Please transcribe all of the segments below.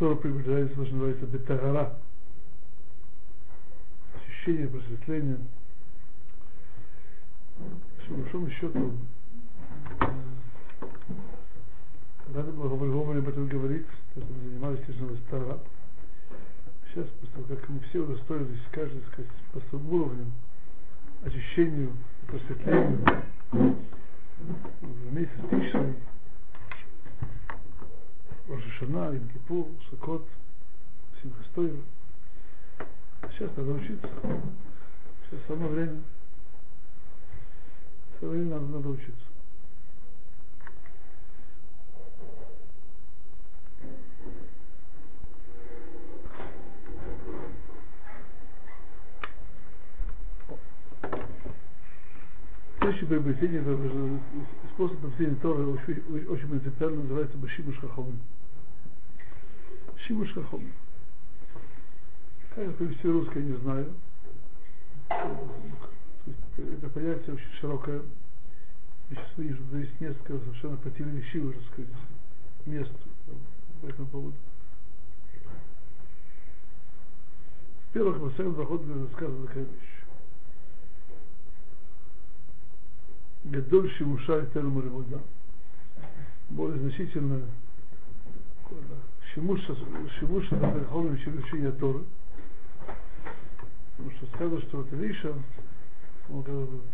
Тора приближается, то, что называется бетагара. Ощущение просветления. По большому счету, надо было вовремя об этом говорить, то, что мы занимались, конечно, Тара. Сейчас, просто как мы все удостоились, каждый, сказать, по своему уровню, очищению, просветлению, в месяц Тишрей, Рошашана, Имкипур, Сукот, Симхастоева. Сейчас надо учиться. Сейчас самое время. Самое время надо, надо учиться. Следующее приобретение, способ приобретения Торы очень, очень принципиально называется Башимуш Хахомин. Шимуш Хахомин. Как это перевести русское, не знаю. Это понятие очень широкое. Я сейчас вижу, что есть несколько совершенно противоречивых, так сказать, мест по этому поводу. В Масаем Брахот сказана такая вещь. Гадоль Шимуша и Терму Ремуда. Более значительно Шимуш, Шимуш это Перхолем изучение Торы. Потому что сказано, что вот Илиша, он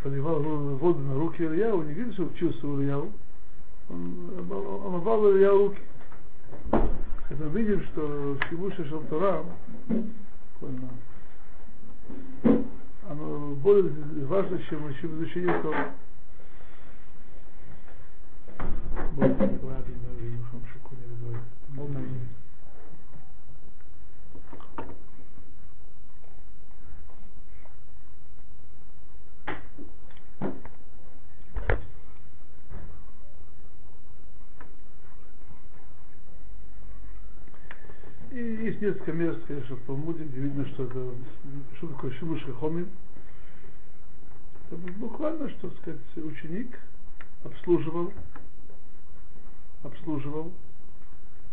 поливал воду на руки Ильяу, не видит, что учился у Ильяу. Он, обвал Ильяу руки. Это мы видим, что Шимуша Шалтора, оно более важно, чем, чем изучение Тора. И есть несколько мест, конечно, в Талмуде, где видно, что это что такое Шимуш Хомин. Это буквально, что сказать, ученик обслуживал, обслуживал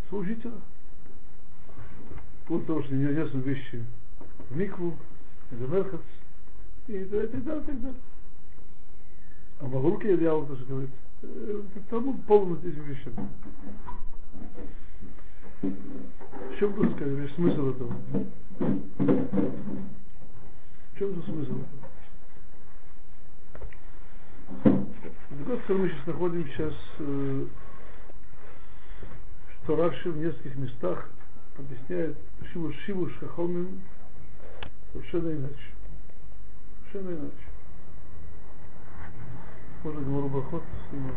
служителя. После того, что не нес вещи в микву, в Мерхац, и так далее, и так далее. А Мавруки Ильяу тоже говорит, Талмуд полон этими вещами. В чем тут весь смысл этого? В чем же смысл этого? Другой стороны, мы сейчас находим сейчас, э, что Раши в нескольких местах объясняет Шиву Шиву Шахомим совершенно иначе. Совершенно иначе. Можно говорю Бахот, снимать.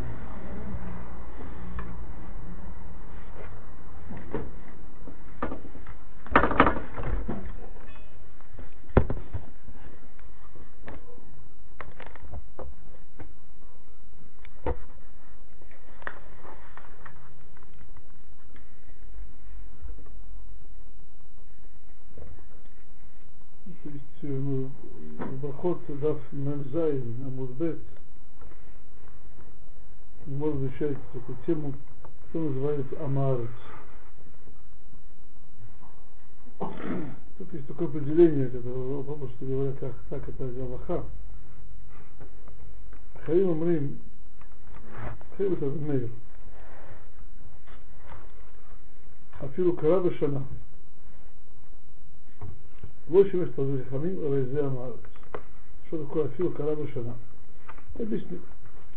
ну, Брахот дав Мемзайн, Амудбет, может изучать такую тему, что называется Амарец. Тут есть такое определение, которое попросту говоря, как, как это Галаха. Хаим Амрим, Хаим это Мейр. אפילו קרה בשנה. לא שימש את חכמים, אלא זה המארץ. Что такое афил кара башана? Объясню.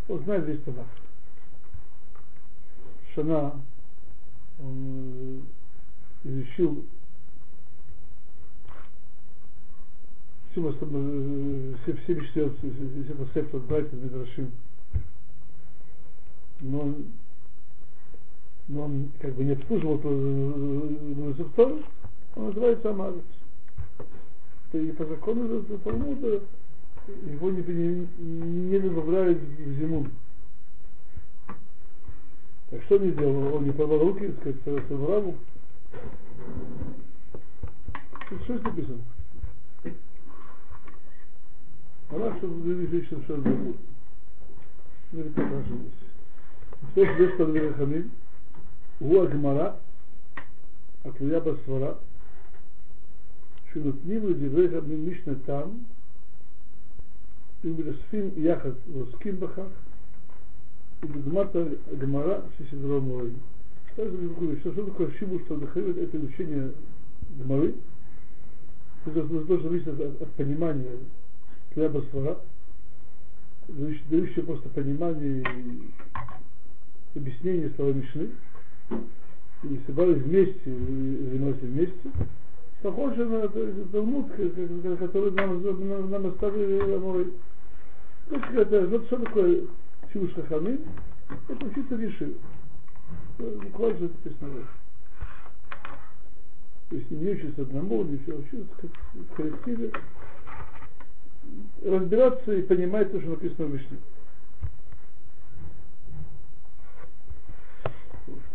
Он знает весь Танах. Шана, он изучил все, все, все мечты, все концепты от братьев Медрашим. Но он, но он как бы не обслуживал Зухтор, он называется Амарец. И по закону Талмуда его не, не, не добавляют в зиму. Так что он не делал? Он не порвал руки, так сказать, своему рабу? Что здесь написано? Она, чтобы других женщин что забудет. Ну, как наши здесь. Что здесь под Верахамим? Уагмара, Аквия Басвара, Шунутниву Диврехамим Мишна там, Уберсфим яхат лоским бахах. И догмата гмара шесидром мурой. Что это такое? Что, что такое шибу, что вдохновит это учение гмары? Это должно зависеть от, от, от понимания хлеба свара, дающее просто понимание и объяснение слова Мишны. И собрались вместе, и занимались вместе похоже на Талмуд, который нам, нам, оставили Амуры. Есть, это, вот что такое Шибуш Хахамин? Это учиться решил. Буквально же это написано. То есть не учится одному, не все учится в коллективе. Разбираться и понимать то, что написано в Мишне.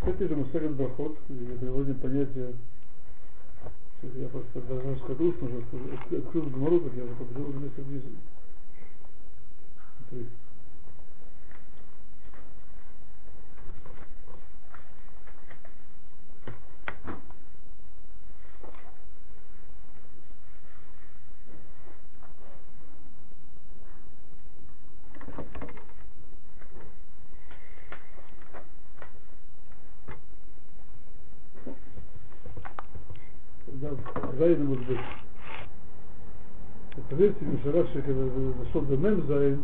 В этой же Мусагат Бахот, где приводим понятие, я просто даже скажу, уже открыл Гмару, как я уже покажу, вместо זיין מוז ביז דער פרינסט אין שלוש שקל דער שוד דעם זיין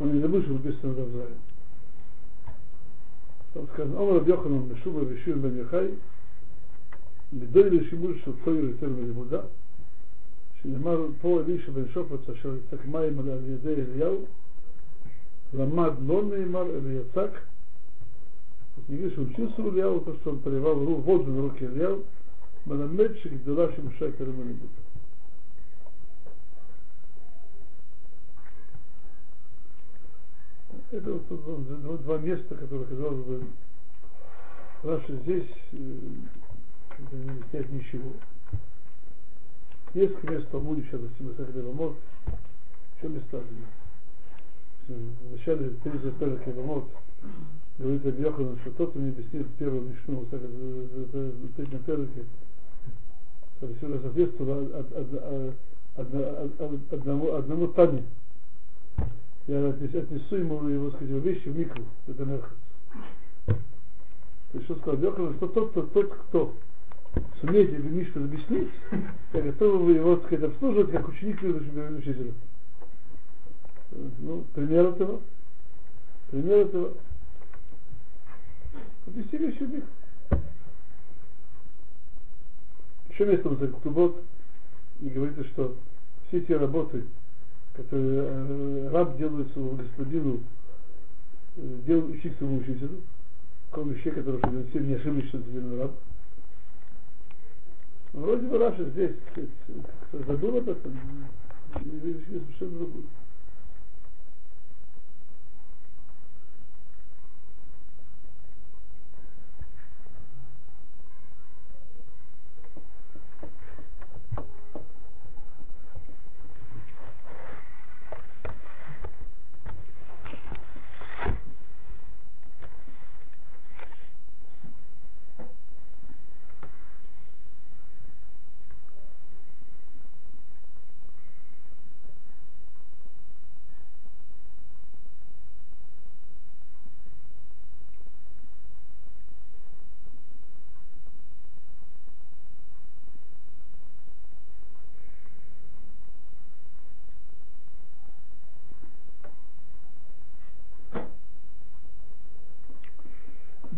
он не забыл, что написано Рав Зайн. Там сказано, Омар Йоханан Мешуба Вишир Бен Яхай, גדול לשימוש של צויר יותר מלימודה, שנאמר פה אלישע בן שופט אשר יצק מים על ידי אליהו, למד לא נאמר אלא יצק, не говорит, что учился у Ильяу, то, что он поливал воду на руки Ильяу, מלמד שגדולה של משה כרם Это вот, вот, вот два места, которые, казалось бы, Раша здесь это не объясняет ничего. Несколько мест в Талмуде, в частности, Масах Левамот, еще места В начале третьего Пелек Левамот говорит об Йохану, что тот мне объяснил первую Мишну в третьем Пелеке, соответствовало одному, одному Тане. Я отнесу ему его, сказать, вещи в микву, это Мерхат. То есть что сказал Йохан, что тот, кто, тот, кто сумеет себе Мишку объяснить, я готов его, так сказать, обслуживать, как ученик любящий учителя. Ну, пример этого. Пример этого. Отнести вещи в микву. Еще место в Ктубот и говорится, что все те работы, которые э, раб делает своему господину, э, делает учить своему учителю, кроме вещей, которые что все не что это раб. Вроде бы Раша здесь об этом, и решили совершенно другую.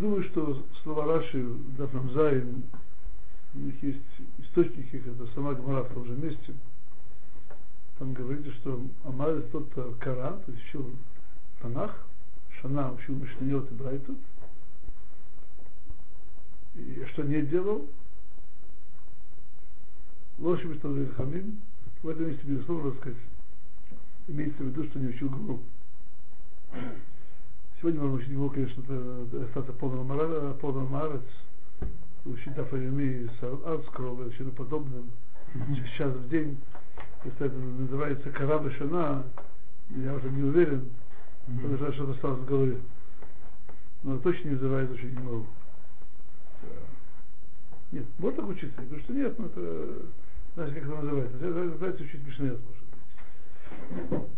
Думаю, что слова Раши, Дафнамзайн, у них есть источники, это сама Гмара в том же месте. Там говорится, что Амар тот кара, то есть учил Танах, Шана учил Мишнайот и Брайтут. И что не делал? Лоши Мишнайот Хамим. В этом месте, безусловно, сказать, имеется в виду, что не учил Гуру. Сегодня можно учить его, конечно, остаться полным, полным Арскрова, или чем подобным, час в день. Это называется Карава Шана, я уже не уверен, потому что что-то осталось в голове. Но точно не называется, очень не могу. Нет, можно так учиться? Я говорю, что нет, ну это, знаете, как это называется? Это называется учить Мишнет, может быть.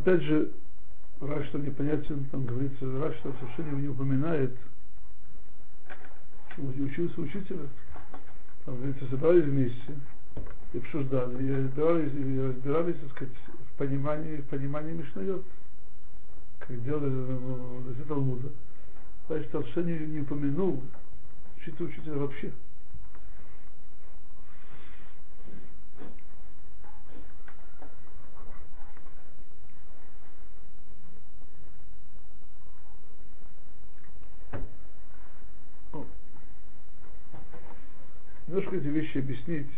Опять же, Раш, что непонятен, там говорится, Раш, что совершенно не упоминает, учился учителя, там, говорится, собрались вместе. И обсуждали, и разбирались, и разбирались, так сказать, в понимании, в понимании Мишнайот, как делали в Талмуда. Значит, совершенно не, упомянул учителя учителя вообще. Немножко эти вещи объяснить.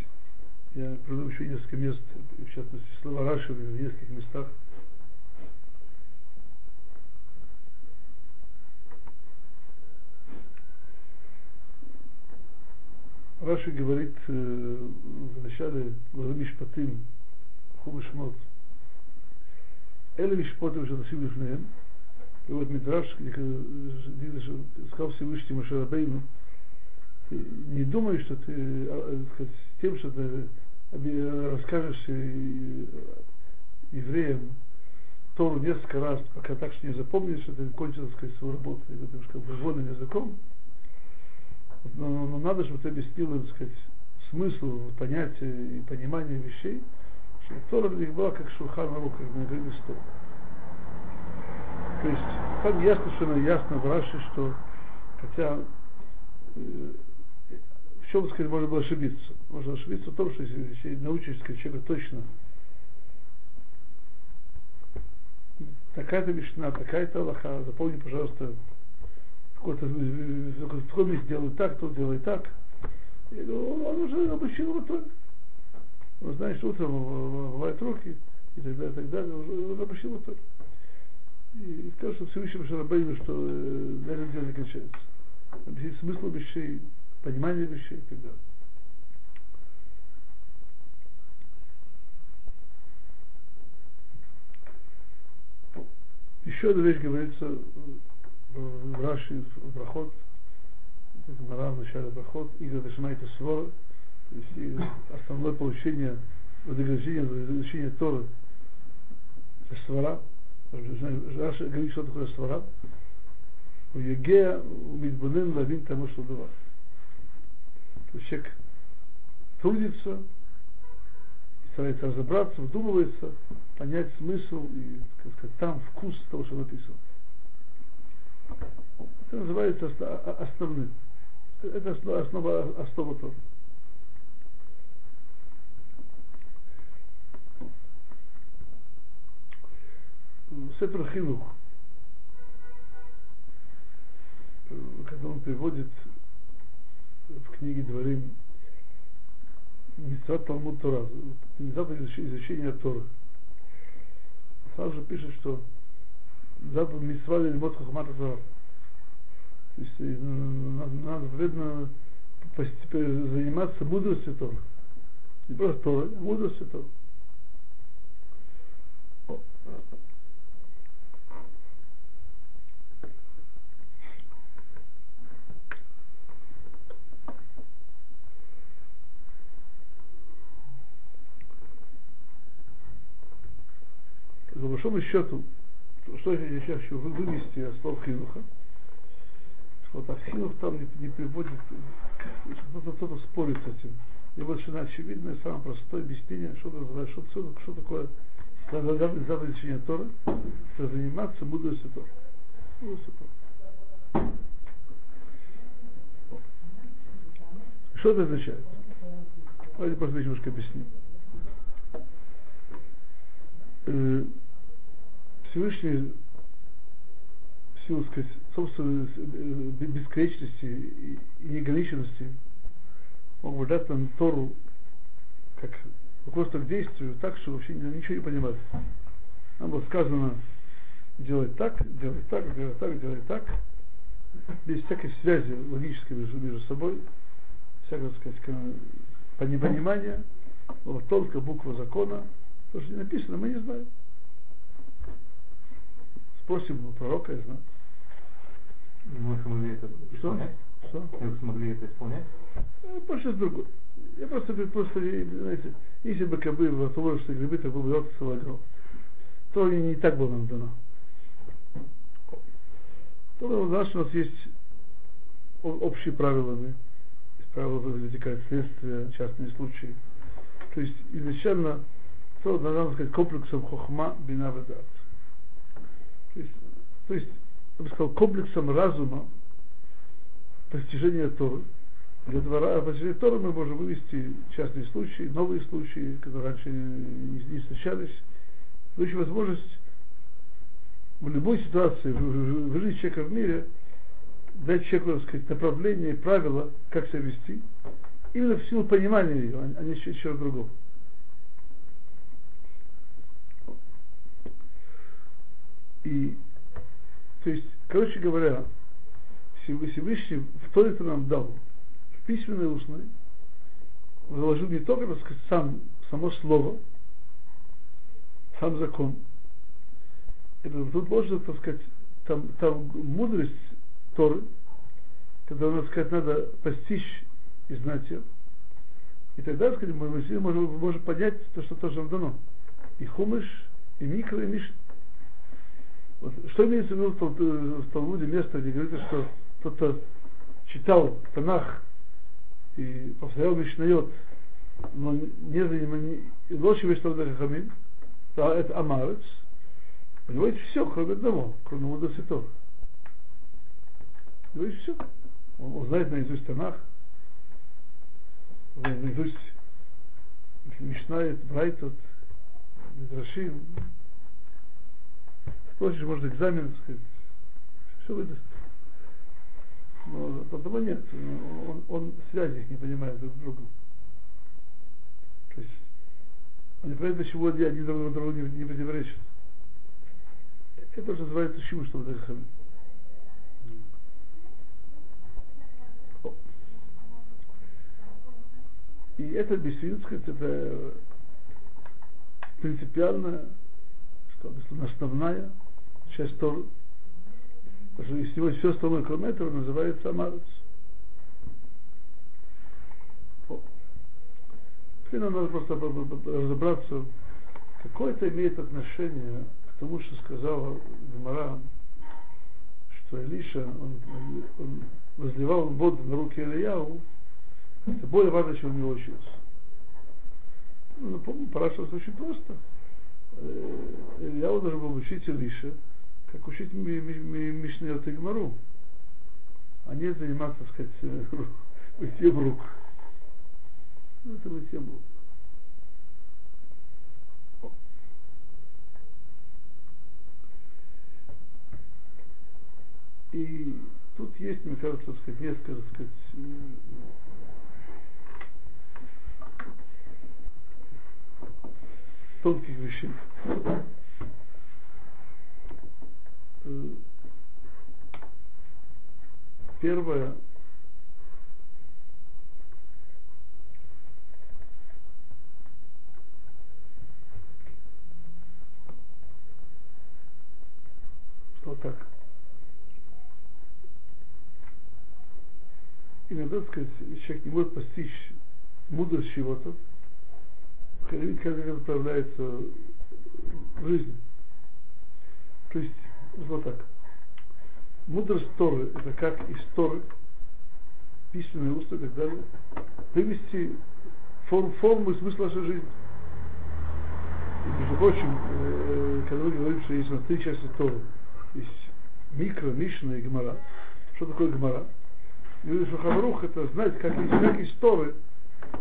Я приведу еще несколько мест, в частности, слова Раши в нескольких местах. Раши говорит э, в начале главы Мишпатим, Хубы Шмот, Эли Мишпоты уже носили в и вот Мидраш, где сказал Всевышний Машарабейну, не думай, что ты а, сказать, тем, что ты расскажешь евреям Тору несколько раз, пока так что не запомнишь, что ты кончил сказать, свою работу этим как бы вводным языком. Но, но, надо, чтобы ты объяснил им сказать, смысл, понятие и понимание вещей, что Тора для них была как шурхан рук, как на стол. То есть там ясно, что ясно в Раши, что хотя э, чем, сказать, можно было ошибиться? Можно ошибиться в том, что если, научишься сказать, человека точно такая-то мечта, такая-то Аллаха, запомни, пожалуйста, какой-то в таком месте делает так, то делает так. И, ну, он уже обучил его только. Он знает, что утром бывают руки и так далее, и так далее. Он, он обучил его только. И сказал, что Всевышний Шарабейну, что э, на этом деле не кончается. Объяснить смысл вещей, понимание вещей и так далее. Еще одна вещь говорится в Раши, в Брахот, Мара в начале Брахот, Игра Дашмайта Свора, то есть основное получение вознаграждения за Торы, это Свора, Раши говорит, что такое Свора, у Егея умидбунен лавин тому, что давал человек трудится, и старается разобраться, вдумывается, понять смысл и, как сказать, там вкус того, что написано. Это называется основным. Это основа, основа, основа Тора. Сефер Хинух, когда он приводит в книге Дворим Митцват Талмуд Тора, Митцват изучения Торы. Сразу же пишет, что заповедь Митцва Лильмот Хахмата Тора. То есть э, надо вредно заниматься мудростью Тора. Не просто Тора, а мудростью Тора. по большому счету, что я сейчас хочу вывести из слов Хинуха, вот а там не, не приводит, кто-то, кто-то спорит с этим. И вот совершенно очевидное, самое простое объяснение, что, что, что, что такое заповедь изучения Тора, это заниматься мудростью Тора. Мудростью Тора. Что это означает? Давайте просто немножко объясним. Всевышний в силу сказать, собственной э, бесконечности и неограниченности мог бы дать нам Тору как руководство к действию так, что вообще ничего не понимать. Нам было сказано делать так, делать так, делать так, делать так. без всякой связи логической между, между собой, всякого, так сказать, непонимания, вот только буква закона, то, что не написано, мы не знаем. Спросим у пророка, я знаю. Мы смогли это исполнять? Что? Вы смогли это исполнять? Больше с другой. Я просто, просто знаете, если бы кабы в отложенные грибы, то был бы завтра солагал. То не, не так было нам дано. То у нас, у нас есть общие правила, да? из правил вытекает следствие, частные случаи. То есть изначально то надо сказать комплексом хохма бина То есть, то есть, я бы сказал, комплексом разума постижения Торы. Для этого постижения Торы мы можем вывести частные случаи, новые случаи, которые раньше не, не встречались. Получить возможность в любой ситуации в, в, в жизни человека в мире дать человеку, так сказать, направление, правила, как себя вести, именно в силу понимания ее, а не чего другого. И, то есть, короче говоря, Всевышний в то это нам дал, в письменной устной, заложил не только, так сказать, сам, само слово, сам закон. Это тут можно, так сказать, там, там мудрость Торы, когда, надо сказать, надо постичь и знать ее. И тогда, так сказать, мы можем, можем понять то, что тоже нам дано. И хумыш, и микро, и миш. Что имеется в виду в Талмуде место, где говорится, что кто-то читал Танах и повторял Мишнайот, но не занимал, ложь Мишнайот Хахамин, то это Амарец, у него есть все, кроме одного, кроме Муда Святого. У него есть все. Он, он знает наизусть Танах, наизусть Мишнает, Брайтот, Мидрашим. Спросишь, может, экзамен, сказать, все выдаст. Но потому нет, он, он связи их не понимает друг с другом. То есть он не понимает, почему они друг другу не, не противоречат. Это тоже называется шиму, что в И это действительно, сказать, это принципиальная, что основная часть Торы. Если него все остальное, кроме этого, называется Амарец. Теперь нам надо просто разобраться, какое это имеет отношение к тому, что сказала Гмара, что Илиша, он, он возливал воду на руки Ильяу, это более важно, чем он не учился. Ну, напомню, Параша очень просто. Э, Ильяу должен был учить Илиша, как учить Мишнет и Гмару, а не заниматься, так сказать, мытьем рук. Ну, это мытьем рук. И тут есть, мне кажется, сказать, несколько, сказать, тонких вещей. Первое, что так. Иногда, так сказать, человек не может постичь мудрость чего-то, как это проявляется в жизни. То есть, вот так. Мудрость Торы – это как из Торы, письменные уста и так далее, вывести форм, форму и смысл нашей жизни. И, между прочим, э, когда мы говорим, что есть у нас три части Торы, есть микро, мишна и гмара. Что такое гмара? И что Хаврух это знать, как из, как из Торы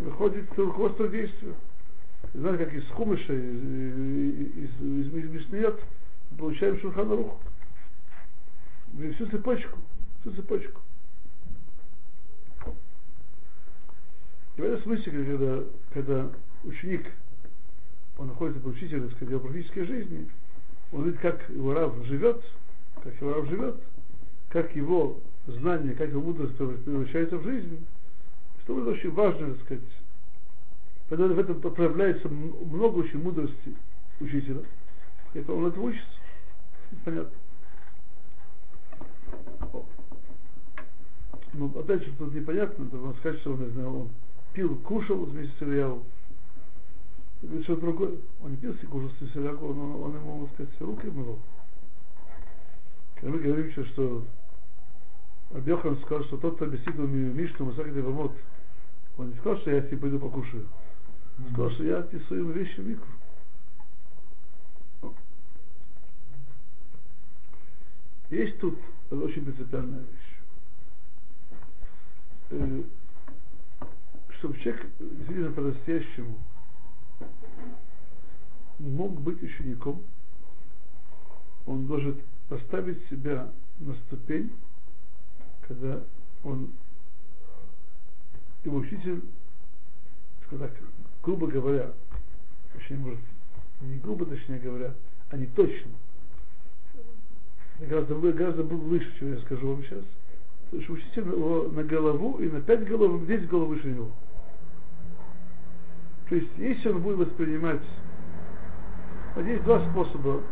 выходит руководство действия. Знать, как из Хумыша, из, из, из, получаем Шурхан Рух. Всю цепочку, всю цепочку. И в этом смысле, когда, когда ученик, он находится под учителем, так сказать, его практической жизни, он видит, как его раб живет, как его раб живет, как его знание, как его мудрость превращается в жизнь, что это очень важно, так сказать. Поэтому в этом проявляется много очень мудрости учителя. Это он это учится. Понятно. Ну, опять же, тут непонятно, то он сказать, что он, не знаю, он пил, кушал вместе с Ильяу. Говорит, что другое. Он не пил, кушал с Ильяу, он, он ему, так сказать, руки мыл. Когда мы говорим, что Абьохан сказал, что тот, кто объяснит Мишну, Масакет Ивамот, он не сказал, что я тебе пойду покушаю. Сказал, что я отнесу ему вещи в микву. Есть тут очень принципиальная вещь. Э, чтобы человек действительно по-настоящему мог быть учеником, он должен поставить себя на ступень, когда он, его учитель, так, грубо говоря, точнее, может, не грубо, точнее говоря, а не точно, гораздо, гораздо выше, чем я скажу вам сейчас, потому что учитель его на голову и на пять голов, десять голов выше него. То есть, если он будет воспринимать, вот есть два способа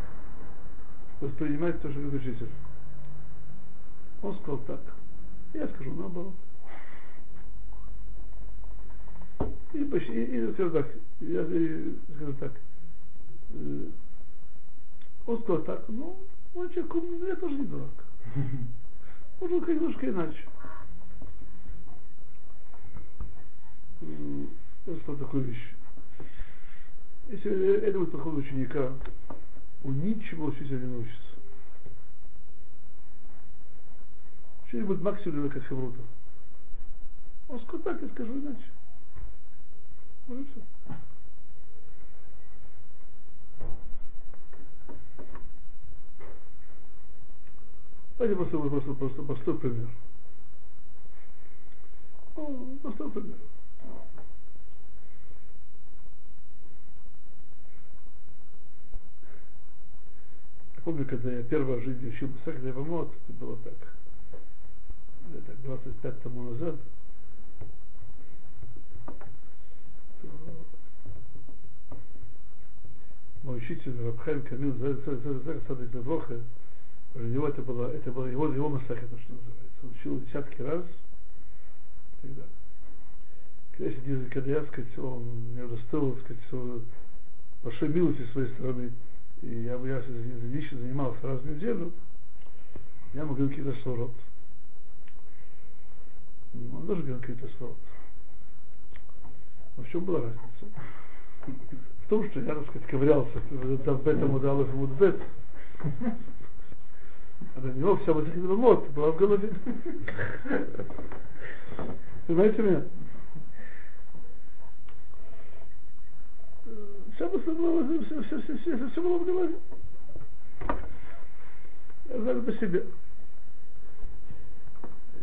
воспринимать то, что говорит учитель. Он сказал так, я скажу наоборот. И, почти, и, и скажу так, я и, скажу так, э, он сказал так, ну, он человек умный, я тоже не дурак. Может, немножко иначе. Я сказал такую вещь. Если это будет подход ученика, он ничего учителя не научится. Учитель будет максимум как хеврута. Он скажет так, я скажу иначе. Все. Давайте просто, просто, просто простой пример. Ну, простой пример. Я помню, когда я первый жизнь учил Масах Девамот, это было так, это 25 тому назад, учитель Рабхайм Камил Левроха, для него это было, это было его, его Масах, это что называется. Он учил десятки раз и так далее. Когда, когда я, сказать, он мне удостоил, сказать, большой милости своей стороны, и я, я лично занимался раз в неделю, я могу какие-то сворот. Он тоже говорил какие-то сворот. Но в чем была разница? Том, что я, так сказать, ковырялся в этом удалось ему бет. А для него вся Масахит Бамот была в голове. Понимаете меня? Все, все, все, все, все, все, было в голове. Я знаю по себе.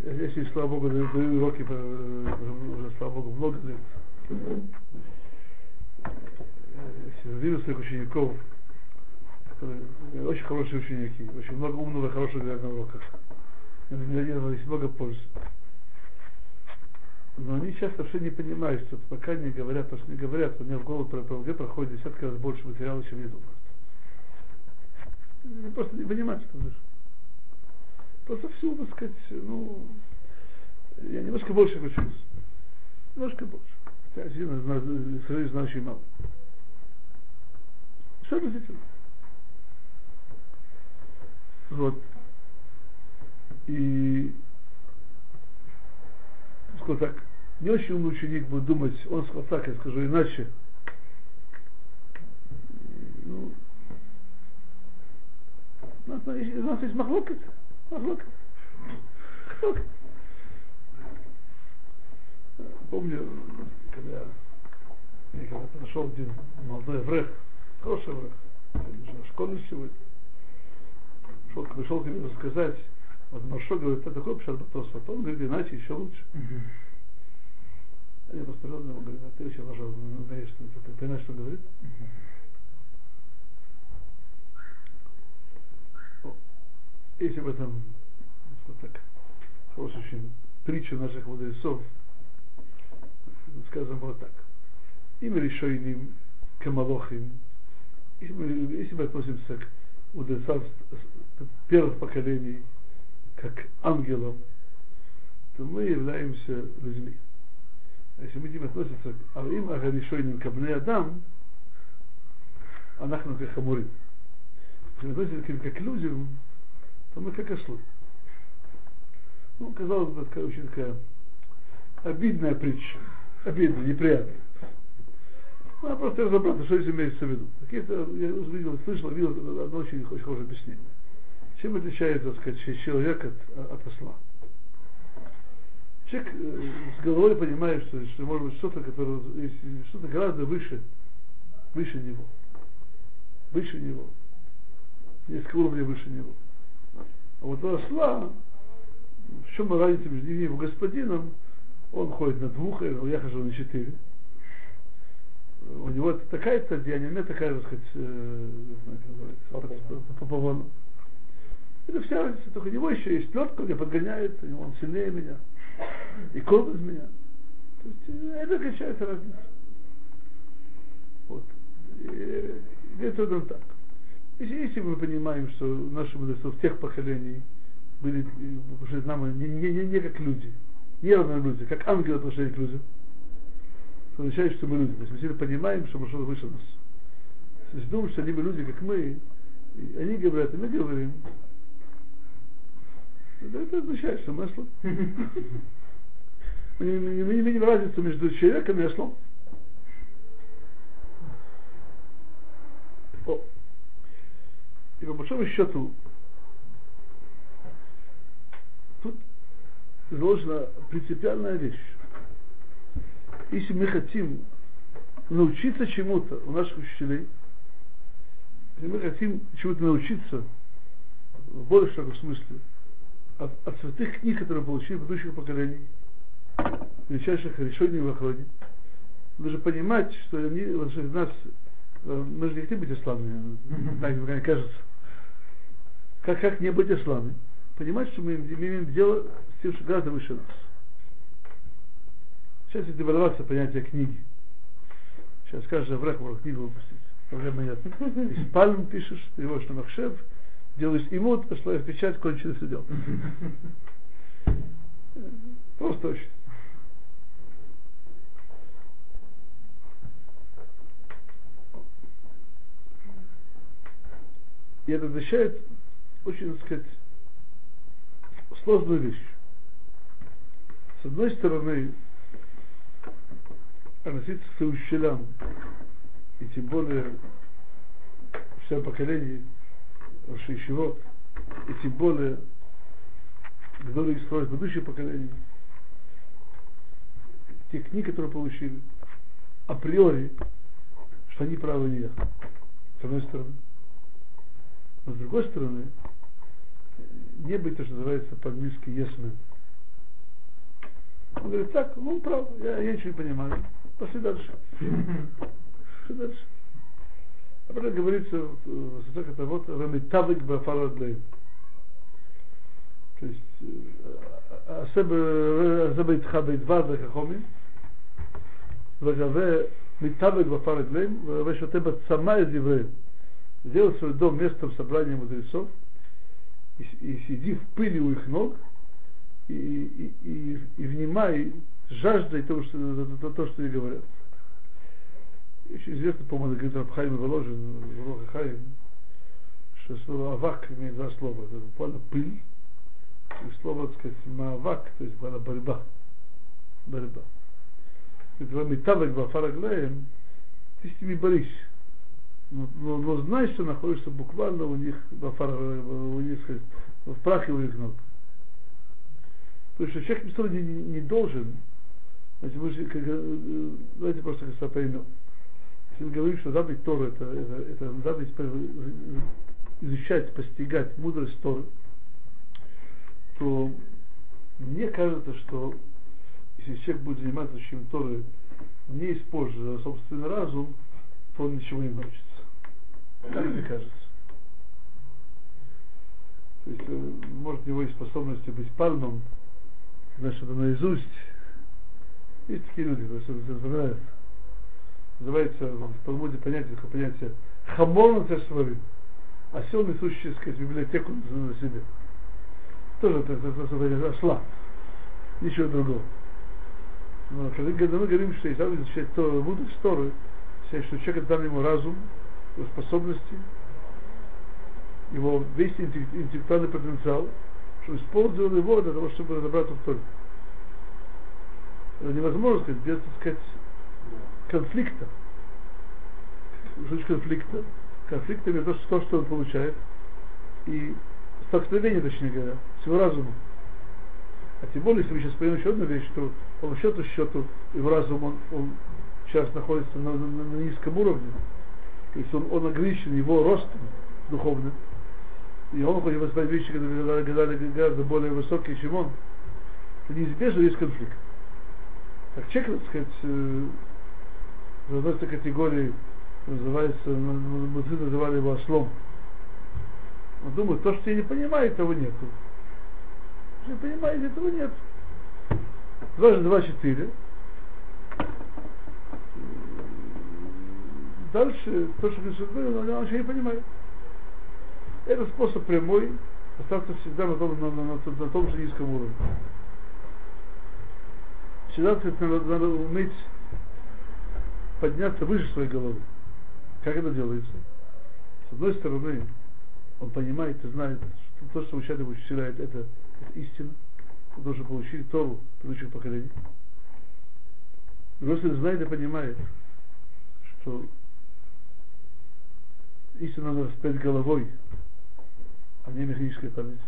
Если, слава Богу, даю, уроки, уже, слава Богу, много лет. Видел своих учеников, очень хорошие ученики, очень много умного и хорошего говорят на уроках. Есть много пользы. Но они часто вообще не понимают, что пока не говорят то, что не говорят, у меня в голову про ПВГ проходит десятки раз больше материала, чем я думаю. Они просто не понимают, что это. Просто всю, так сказать, ну, я немножко больше учусь. Немножко больше. Я сильно знаю, знаю очень мало. Все действительно. Вот. И сказал так, не очень умный ученик будет думать, он сказал так, я скажу иначе. Ну, у нас, у нас есть махлокет. Махлокет. Помню, когда я когда подошел один молодой врех, хороший врех, школьный сегодня, пришел, пришел ко мне рассказать, вот Маршо говорит, это такой пшат батос, а он говорит, иначе еще лучше. Я просто ему говорю, а ты еще нажал, знаешь, что ты понимаешь, что он говорит? Если в этом, что так, притча наших мудрецов, сказано было так. Им решойним камалохим, если мы, относимся к мудрецам первых поколений, как ангелам, то мы являемся людьми. А если мы к ним относимся, а им агаришойним кабне адам, анахну как хамурим. Если мы относимся к ним как к людям, то мы как ослы. Ну, казалось бы, такая очень такая обидная притча. Обидная, неприятная. Ну, а просто разобраться, что здесь имеется в виду. Какие-то, я увидел, слышал, видел одно очень, очень хорошее объяснение. Чем отличается, так сказать, человек от, от осла? Человек э, с головой понимает, что, что может быть что-то, которое что-то гораздо выше, выше него. Выше него. Несколько уровней выше него. А вот у осла в чем разница между ним и его господином? Он ходит на двух, я хожу на четыре. У него такая стадия, у меня такая, так сказать, э, называется, по, по, Это вся разница, только у него еще есть ледка, меня подгоняет, он сильнее меня, и кол из меня. То есть э, это отличается разница. Вот. И, это так. Если, если мы понимаем, что наши мудрецы тех поколений, были перед нами не, не, не, не как люди, не равные люди, как ангелы отношения к людям, это означает, что мы люди. То есть мы всегда понимаем, что мы что-то выше нас. Если думаем, что они люди, как мы, и они говорят, и мы говорим, это, это означает, что мы ослы. Мы не, видим разницу между человеком и ослом. О. И по большому счету, заложена принципиальная вещь. Если мы хотим научиться чему-то у наших учителей, если мы хотим чему-то научиться в более широком смысле от, от святых книг, которые получили в предыдущих поколений, величайших решений в охране, нужно понимать, что они, что нас, э, мы же не хотим быть исламными, так мне кажется. Как, как не быть исламными? Понимать, что мы имеем дело с тем, что гораздо выше нас. Сейчас есть девальвация понятия книги. Сейчас каждый враг может книгу выпустить. Проблема нет. Из пальм пишешь, переводишь на Махшев, делаешь имут, посылаешь печать, кончено все дело. Просто очень. И это означает очень, так сказать, сложную вещь. С одной стороны, относиться к учителям, и тем более в своем поколении, Рашишивот, и тем более которые строят будущее поколение, те книги, которые получили, априори, что они правы не я. С одной стороны. Но с другой стороны, не быть то, что называется по-английски yes man. Он говорит, так, ну прав, я, я ничего не понимаю. Пошли дальше. Пошли дальше. А потом говорится в Сусах это вот Рамитавик Бафарадлей. То есть Асебейтха Бейтва Захахомин. Вагаве Митавик Бафарадлей. Вагаве Шатеба Цама из евреев. Сделал свой дом местом собрания мудрецов и, и сиди в пыли у их ног и, и, и, и внимай жаждой того, что, то, то, что они говорят. Еще известно, по-моему, говорит Рабхайм Воложин, Хаим, что слово авак имеет два слова. Это буквально пыль, и слово, так сказать, маавак, то есть буквально борьба. Борьба. Это метавек бафараглеем, ты с ними борись. Но, но, но знай, что находишься буквально у них, у них сказать, в прахе у их ног. То есть человек что не, не должен Значит, мы же, как, э, давайте просто как поймем. Если мы говорим, что надо Тору, это, это, это надо изучать, постигать мудрость Торы, то мне кажется, что если человек будет заниматься учением Торы, не используя собственный разум, то он ничего не научится. Как мне кажется. То есть, э, может, у него есть способности быть пальмом, значит, наизусть. Есть такие люди, которые запоминают. Называется в Талмуде понятие, такое понятие хамор на сварим, осел, несущий, так сказать, библиотеку на себе. Тоже это, осла. Ничего другого. Но когда мы говорим, что Исав изучает то, мудрость Торы, что человек дан ему разум, его способности, его весь интеллектуальный потенциал, что использовал его для того, чтобы разобраться в Торе. Невозможно сказать, без, так сказать, конфликта. Что конфликта? Конфликт это то, что он получает, и столкновение, точнее говоря, с его разумом. А тем более, если мы сейчас поймем еще одну вещь, что по счету счету его разум, он, он сейчас находится на, на, на низком уровне. То есть он, он ограничен его ростом духовным. И он хочет воспринимать вещи, которые гораздо более высокие, чем он. То неизбежно есть конфликт. Так человек, так сказать, э, в категории называется, мудрецы называли его ослом. Он думает, то, что я не понимаю, того нету. Не понимаете, этого нет. Дважды два четыре. Дальше, то, что Христос говорил, он вообще не понимает. Это способ прямой остаться всегда на том, на, на, на, на том же низком уровне. Всегда надо, надо уметь подняться выше своей головы. Как это делается? С одной стороны, он понимает и знает, что то, что учат его учителя, это, это, истина, то, что получили Тору предыдущих поколений. Стороны, знает и понимает, что истина надо воспрять головой, а не механической памятью.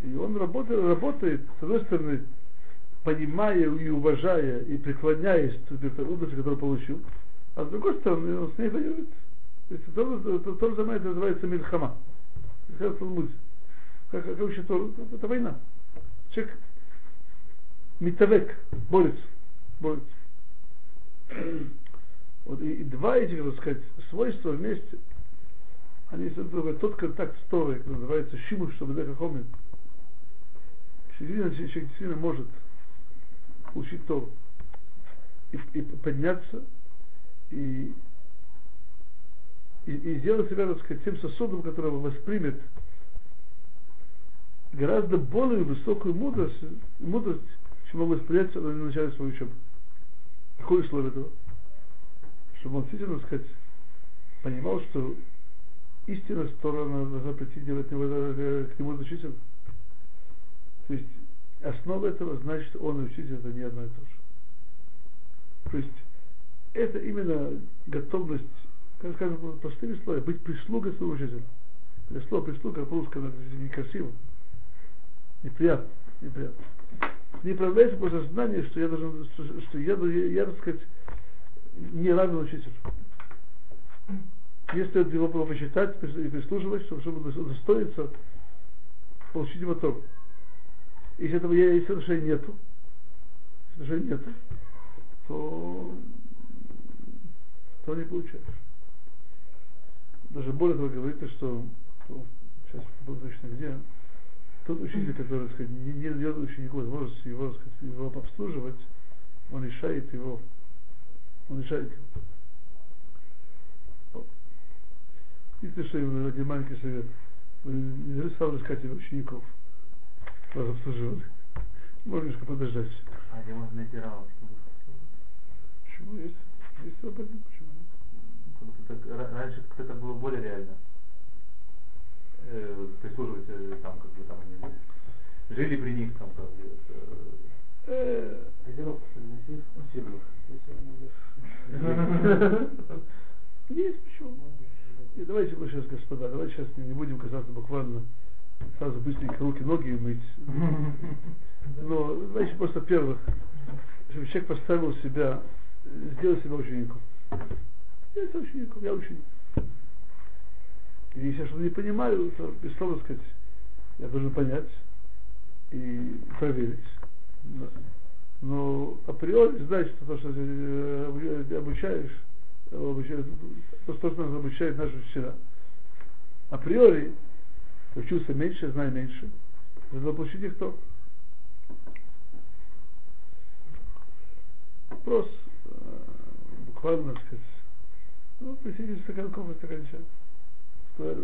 И он работает, работает, с одной стороны, понимая и уважая и преклоняясь перед мудростью, которую получил, а с другой стороны, он с ней воюет. То есть Тор, Тор, Тор занимает, называется Мильхама. Как в Талмуде. Как, как учит Тор, это война. Человек метавек, борется, борется. Вот и, и два этих, так сказать, свойства вместе, они тот контакт с Торой, называется Шимуш, чтобы Дехахомин. Человек действительно может учить Тору и, и подняться и, и, и сделать себя, так сказать, тем сосудом, который воспримет гораздо более высокую мудрость, мудрость чем он восприять на начале своей учебы. Какое условие этого? Чтобы он действительно, так сказать, понимал, что истинная сторона должна прийти делать него, к нему учителю. То есть основа этого значит, он и учитель это не одно и то же. То есть это именно готовность, как скажем простыми словами, быть прислугой своего учителя. Это слово прислуга по-русски некрасиво. Неприятно. Неприятно. Не проявляется просто знание, что я должен, что, что я, я, так сказать, не равен учителю. Если его почитать и прислуживать, чтобы, чтобы достоиться получить его то. Если этого если совершенно нету, совершенно нету, то то не получаешь. Даже более того говорится, что то, сейчас буду точно где, тот учитель, который, сказать, не, не дает ученику возможности его, так сказать, его обслуживать, он решает его, он решает его. Видите, что им один маленький совет. Вы не сразу искать себе учеников, вас обслуживали. Можно немножко подождать. А где можно найти? Почему есть? Есть свободный, почему? как раньше как-то было более реально. Э, прислуживать э, там, как бы там они жили при них там как бы. Э, Газировку приносить? Спасибо. Есть почему. И давайте мы сейчас, господа, давайте сейчас не будем казаться буквально сразу быстренько руки, ноги мыть. Но давайте просто первых, чтобы человек поставил себя, сделал себя учеником. Я ученик, я ученик. И если я что-то не понимаю, то без слова сказать, я должен понять и проверить. Но априори знать, что то, что ты обучаешь, обучаешь то, что нас обучает наши учителя, априори я учился меньше, знаю меньше. Надо получить их то. Вопрос э, буквально, так сказать, ну, присоединиться к стакан кофе, стакан чая.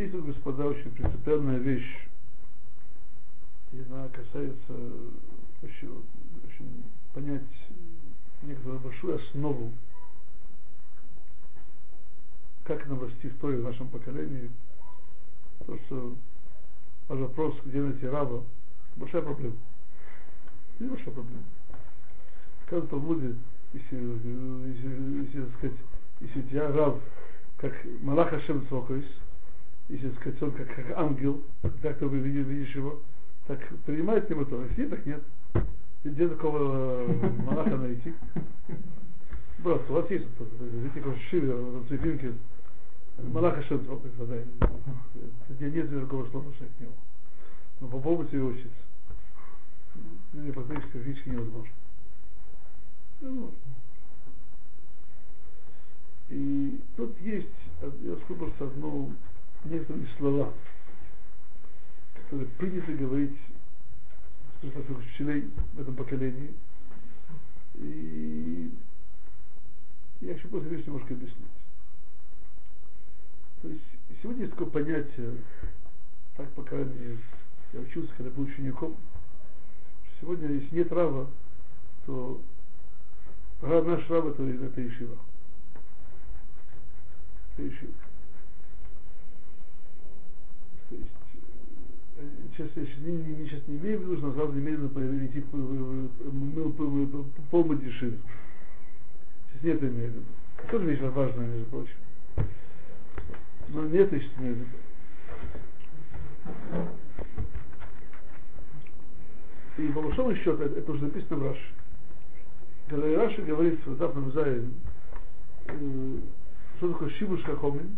Есть тут, господа, очень принципиальная вещь, и она касается очень, очень понять некоторую большую основу, как нам расти Торе в нашем поколении. То, что ваш вопрос, где найти раба, большая проблема. Не большая проблема. Каждом Талмуде, если, если, если, если, сказать, если у тебя раб, как Малах Ашем Цвокойс, если сказать, он как, как ангел, так ты видишь, видишь его, так принимает его то, если так нет. Где такого монаха найти? Просто, у вас есть, видите, как шире, в цифинке, Малаха Шем где нет другого слова к нему. Но попробуйте его учиться. Или практически физически невозможно. Невозможно. И тут есть, я скажу просто одну некоторые слова, которые принято говорить наших учителей в этом поколении. И я еще после вещи немножко объяснить. То есть сегодня есть такое понятие, так пока я учился, когда был учеником, что сегодня, если нет рава, то наш рав это, это Ишива. Это Ишива. То есть, э, сейчас не, не, сейчас не имею в виду, что на сразу немедленно идти полный дешевле. Сейчас нет имею в виду. Тоже вещь важная, между прочим. Но нет еще имею в виду. И по большому счету, это, это уже написано в Раши. Когда Раши говорит в Западном Зае, э, что такое Шибуш Хахомин,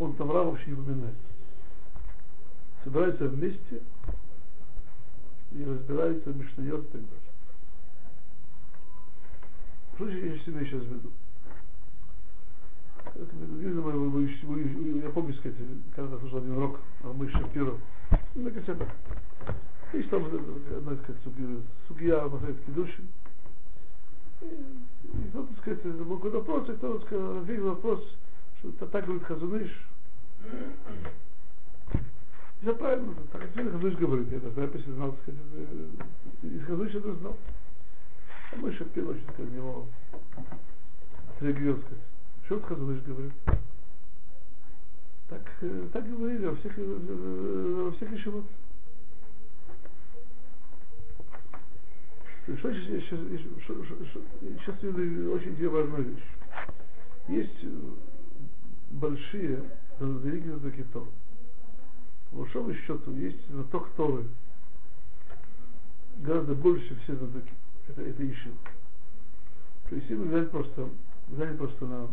он там Рав вообще не упоминает собираются вместе и разбираются Мишнайот и так далее. Что я себе сейчас веду? Я помню, сказать, когда слушал один урок Алмы Шапиров, на кассетах. И там одна, сказать, сугия Масаид Кедушин. И кто-то, сказать, был какой-то вопрос, и кто-то сказал, вопрос, что так говорит Хазуныш, все правильно, так отсюда Хазуш говорит, это запись знал, сказать, из Хазуш это знал. А мы Шапир очень, сказать, него отреагировал, сказать, что Хазуш говорит. Так, так говорили во всех, во всех ишивот. Что сейчас, сейчас, сейчас, очень тебе важная вещь. Есть большие великие знатоки Торы по большому счету есть знаток Торы гораздо больше все знатоки. Это, это Ишив. То есть, мы взять просто, взять просто на,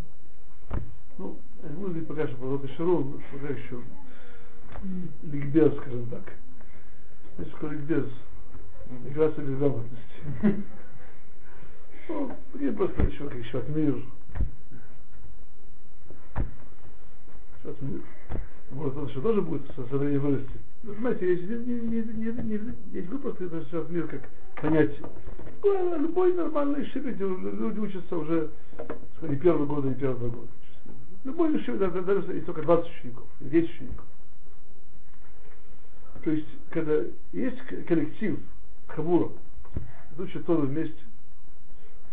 ну, буду говорить пока что про Шарун, пока еще ликбез, скажем так. Значит, такое ликбез, играться без грамотности. Ну, или просто еще, как еще от Еще может, он еще тоже будет со временем вырасти. Ну, знаете, есть, не, не, не, не, есть просто это сейчас мир как понять. Любой нормальный шибит, люди учатся уже не первый год, не первые два года. Любой шибит, даже, даже есть только 20 учеников, 10 учеников. То есть, когда есть коллектив, хабура, учат Тору вместе,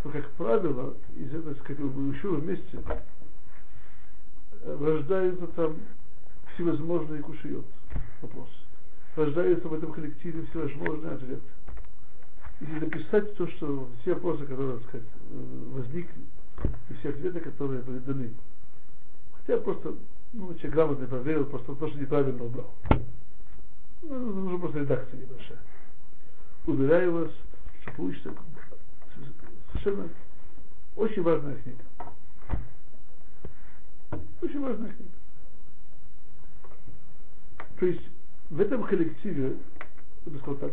то, как правило, из этого, как учу вместе, рождаются там всевозможные кушают вопрос. Рождаются в этом коллективе всевозможные ответы. Если записать то, что все вопросы, которые, так сказать, возникли, и все ответы, которые были даны. Хотя просто, ну, человек грамотно проверил, просто то, что неправильно убрал. Ну, нужно просто редакция небольшая. Уверяю вас, что получится совершенно очень важная книга. Очень важная книга. То есть в этом коллективе, я бы сказал так,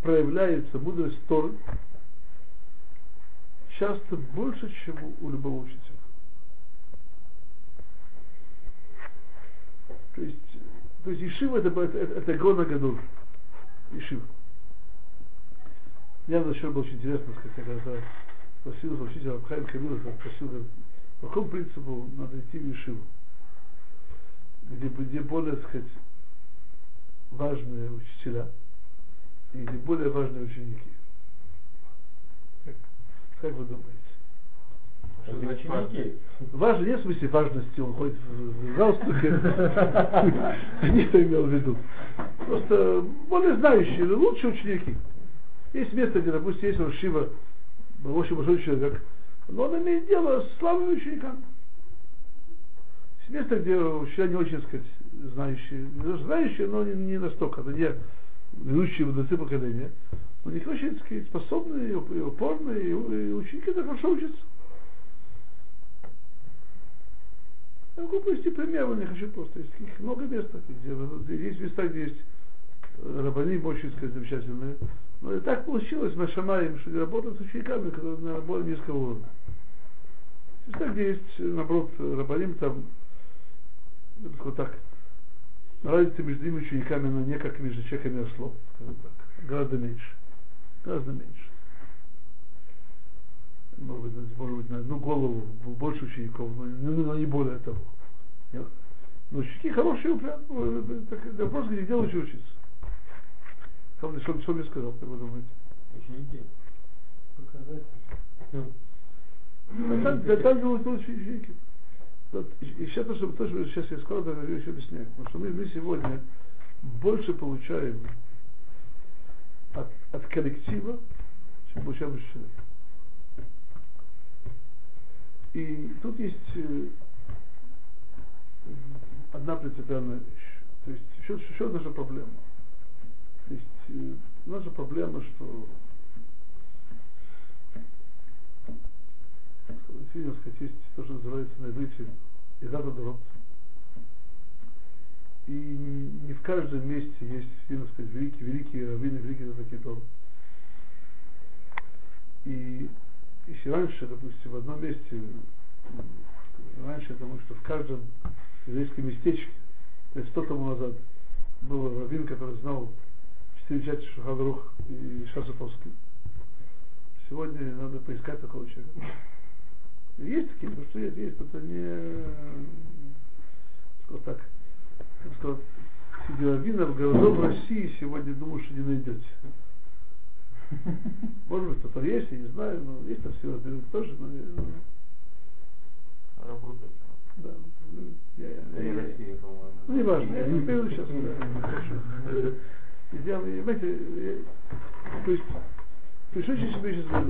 проявляется мудрость Торы часто больше, чем у любого учителя. То есть, то есть Ишива это, это, это Гона Гадур. Ишив. Я еще было очень интересно, сказать, я когда спросил учителя Абхайм Камила, спросил, по какому принципу надо идти в Ишиву? Где, где более, так сказать, важные учителя и где более важные ученики. Как, как вы думаете? Ученики? Важно, нет в смысле важности, он ходит в галстуке. Не что имел в виду. Просто более знающие, лучшие ученики. Есть место, где, допустим, есть Рушива, очень большой человек, но он имеет дело с слабыми учениками. Есть место, где учителя не очень, сказать, знающие, знающие, но не, не настолько, это не ведущие мудрецы поколения, но них очень, сказать, способные, и упорные, и ученики это хорошо учатся. Я могу привести пример, не хочу просто. Есть их много мест таких, где есть места, где есть рабани очень сказать, замечательные. Но и так получилось, мы шамаем, что работают с учениками, которые на более низкого уровня. Места, где есть, наоборот, рабаним, там, вот так, разница между ними учениками, но не как между человеками и ослом, так, гораздо меньше. Гораздо меньше. Может быть, может быть, на одну голову больше учеников, но, но не более того. Но ученики хорошие, упрямые, это вопрос, где, где лучше учиться. Что, что, что мне сказал, как вы думаете? Ученики. Показатель. Да там, да, там делают лучшие ученики. Вот, и сейчас то, что, то, что сейчас я сказал, это еще объясняю. Потому что мы, мы сегодня больше получаем от, от коллектива, чем получаем от человека. И тут есть э, одна принципиальная вещь. То есть еще, еще наша проблема. То есть э, наша проблема, что Сильно сказать, есть то, что называется на иврите Изата Дрот. И не в каждом месте есть, сильно сказать, великие, великие раввины, великие такие дом. И если раньше, допустим, в одном месте, раньше думаю, что в каждом еврейском местечке, то есть сто тому назад, был раввин, который знал четыре части Шахадрух и Шасаповский. Сегодня надо поискать такого человека. Есть такие, потому что есть, есть, это не, сказал так, как сказал, среди раввинов городов России сегодня думаю, что не найдете. Может быть, кто-то есть, я не знаю, но есть там все раввины тоже, но... Работает. Да. Ну, я, я, Не я, Россия, по-моему. ну, не важно, я не перейду сейчас. Я, понимаете, я, то есть, то есть, себе сейчас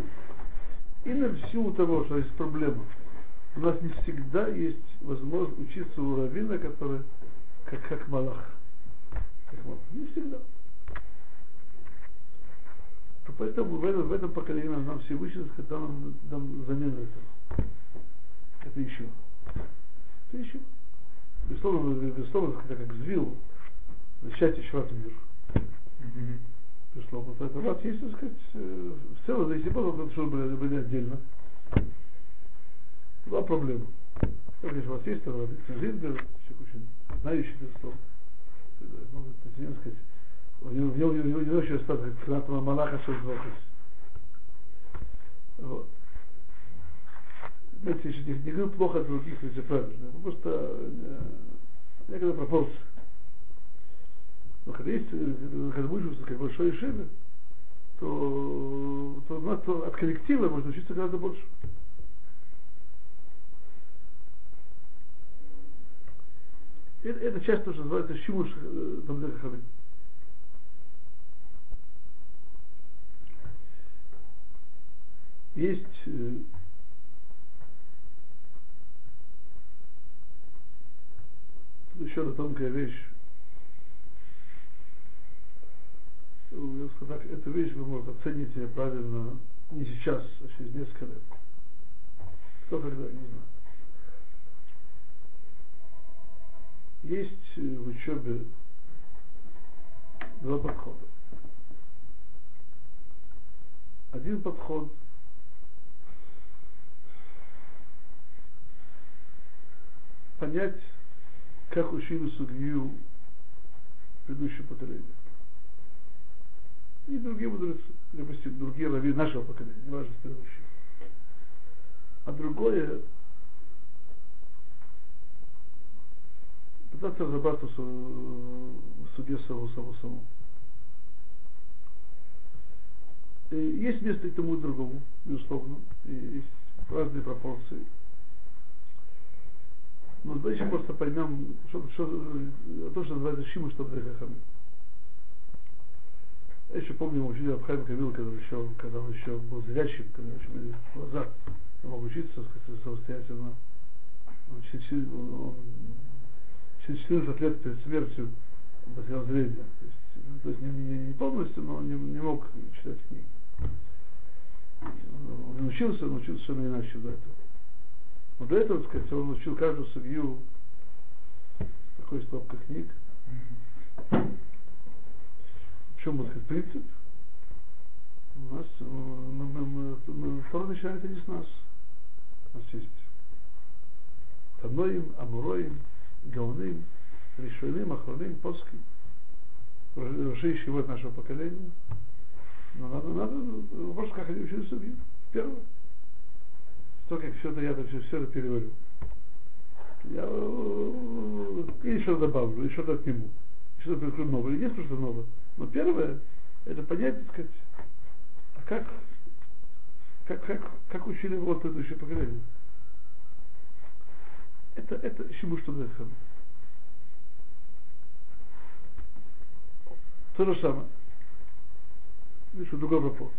именно в силу того, что есть проблема, у нас не всегда есть возможность учиться у равина, который как, как малах. Как малах. Не всегда. То поэтому в этом, в этом поколении нам Всевышний сказал нам, нам замену этого. Это еще. Это еще. Безусловно, безусловно, это как взвил счастье Шварцмир. Безусловно. Это у вас есть, так сказать, э, в целом, если бы что были, были отдельно. Два проблемы. Конечно, у вас есть Зингер, человек очень знающий, безусловно. Могут, так сказать, у него, у него, у него, у него еще остаток Кнатного Малаха Шельзвохис. Вот. Знаете, я не, не говорю плохо от других, если правильно. Просто э, некоторая пропорция. Но когда есть, э, когда будешь учиться как большой шиве, то, то, то, то от коллектива можно учиться гораздо больше. Это, это часть то, что называется шимуш э, Тамдер Есть э, еще одна тонкая вещь. Я скажу так, эту вещь вы, может, оцените правильно не сейчас, а через несколько лет. Кто когда, не знаю. Есть в учебе два подхода. Один подход понять, как учили судью предыдущее поколение. И другие мудрецы, допустим, другие раввины нашего поколения, не важно, предыдущего. А другое пытаться разобраться в суде самого самого самого. Есть место и тому и другому, безусловно, и есть разные пропорции. Но давайте просто поймем, что, что, то, что называется Шиму, что Хахам. Я еще помню, мы учили Абхайм Камил, когда, еще, когда он еще был зрячим, когда еще были глаза, он мог учиться самостоятельно. Он, он, через 14 лет перед смертью потерял зрение. То есть, то есть не, не, не полностью, но не, не мог читать книги. Он научился, но учился совершенно иначе до этого. Но до этого, так сказать, он учил каждую судью такой стопка книг. В чем, так сказать, принцип? У нас, второй начинается не с нас. У нас есть Таноим, Амуроим, Гауным, Ришвелим, Ахроным, Поским. Руши вот нашего поколения. Но надо, надо, вопрос, как они учили судью. Первое то, как все это я это все, все это переварю. Я и что добавлю, и что-то отниму. Что-то пришло новое. Есть что-то новое. Но первое, это понять, так сказать, а как, как, как, как учили это еще поколение. Это, это чему что Дехам. То же самое. Видишь, другой вопрос.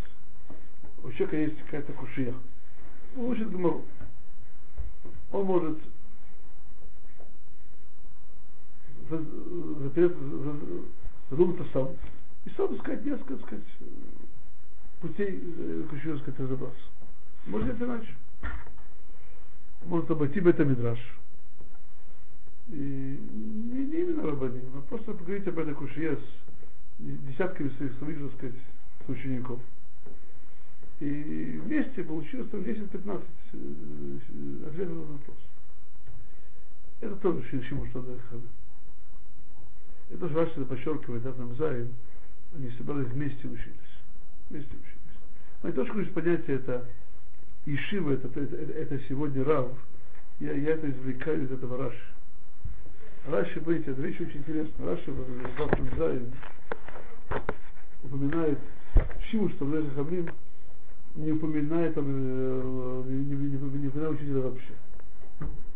У человека есть какая-то кушия он учит Гмару. Он может задуматься сам и сам искать несколько, так сказать, путей, как еще сказать, разобраться. Может это иначе. Может обойти это Мидраш. И не, не именно Рабани, а просто поговорить об этой кушье с десятками своих, своих, так сказать, учеников. И вместе получилось там 10-15 э, ответов на вопрос. Это тоже Шиму что Хана. Это же Раши подчеркивает, да, там Заин, они собрались вместе учились. Вместе учились. Но и то, что понятие это Ишива, это, это, это, это сегодня Рав, я, я это извлекаю из этого Раши. Раши, понимаете, это вещь очень интересная. Раши в Завтра Заин упоминает Шиму, что в Хамим, не упоминает, э, не, не, не, не упоминает учителя вообще.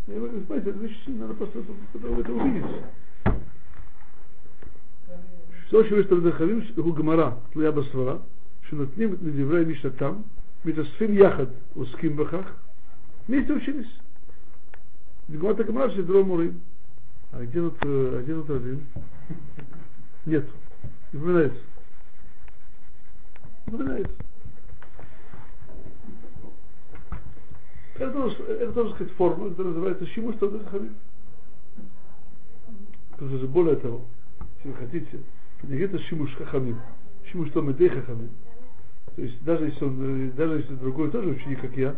И вы понимаете, это вещь, надо просто это, это увидеть. Все, что есть Тардахавим, הוא גמרא תלויה בסברה, שנותנים לדברי משנתם, מתאספים יחד, עוסקים בכך, вместе учились. Гмат Агмар, что дро мурим. А где тут, а где тут один? Нет. Не упоминается. Не упоминается. Это тоже, это тоже, сказать, форма, которая называется Шимуш Тодер Хамим. Потому более того, если вы хотите, не это Шимуш Хахамим, Шимуш Томедей Хахамим. То есть даже если он, даже если другой тоже ученик, как я,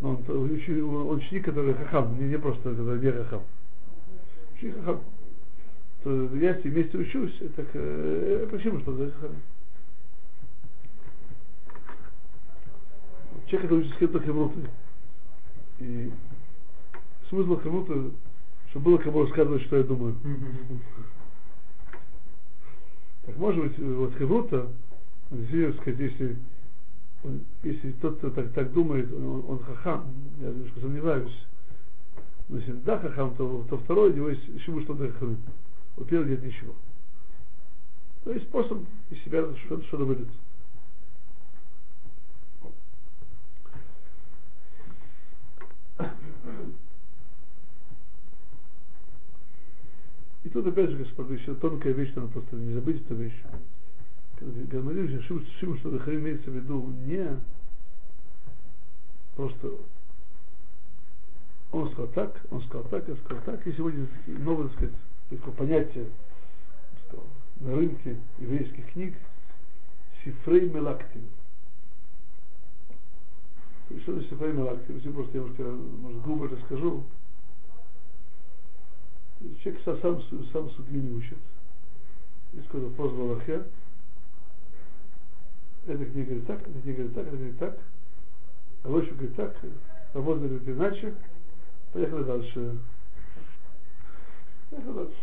но он, он ученик, который хахам, не, не просто который не хахам. Ученик хахам. То я с ним вместе учусь, это, это почему что за хахам? Человек, который учится с кем-то хевруты. И смысл хеврута, чтобы было кому рассказывать, что я думаю. Так может быть, вот хеврута, сказать, если, если тот, кто так, так думает, он, он хахам, я немножко сомневаюсь. Но если да хахам, то, то второй у него есть еще что то хахам. У первого нет ничего. То есть способ из себя что-то что выдать. И тут опять же, господа, еще тонкая вещь, надо просто не забыть эту вещь. Когда мы говорим, что имеется в виду не просто Он сказал так, он сказал так, я сказал так. И сегодня новое, так сказать, понятие сказал, на рынке еврейских книг Сифрей Мелактим. Что значит Сифрей Мелактим? Если просто я может, может грубо расскажу. Человек сам, сам судьи не учит. И сказал, в Аллахе. Эта книга говорит так, эта книга говорит так, эта говорит так. А Лошадь говорит так, а вот говорит иначе. Поехали дальше. Поехали дальше.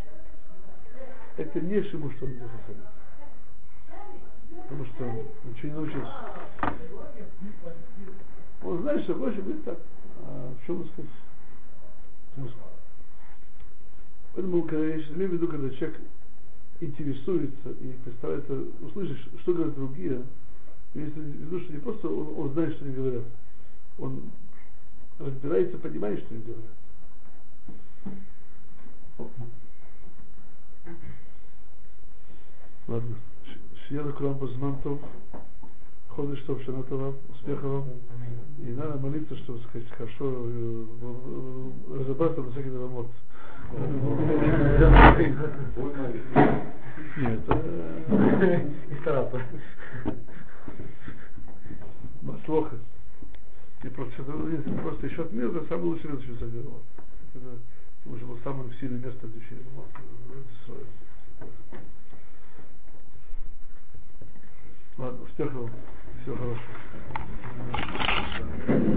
Это не шиму, что он захасанит. Потому что он ничего не научился. Он знает, что Лошадь говорит так. А в чем сказать? Смысл? Поэтому, когда я имею в виду, когда человек интересуется и постарается услышать, что говорят другие, имеется в виду, что не просто он, он знает, что они говорят, он разбирается, понимает, что они говорят. Ладно. Шия Курам Базмантов. Ходишь, что Шана Това, успеха вам. И надо молиться, чтобы сказать, хорошо э, разобраться во всяких домов. Нет, И стараться. Маслоха. И просто, просто еще от мира, это самый лучший место, что. Это, потому что было самое сильное место для учения. Ладно, успехов. Всего So. Uh,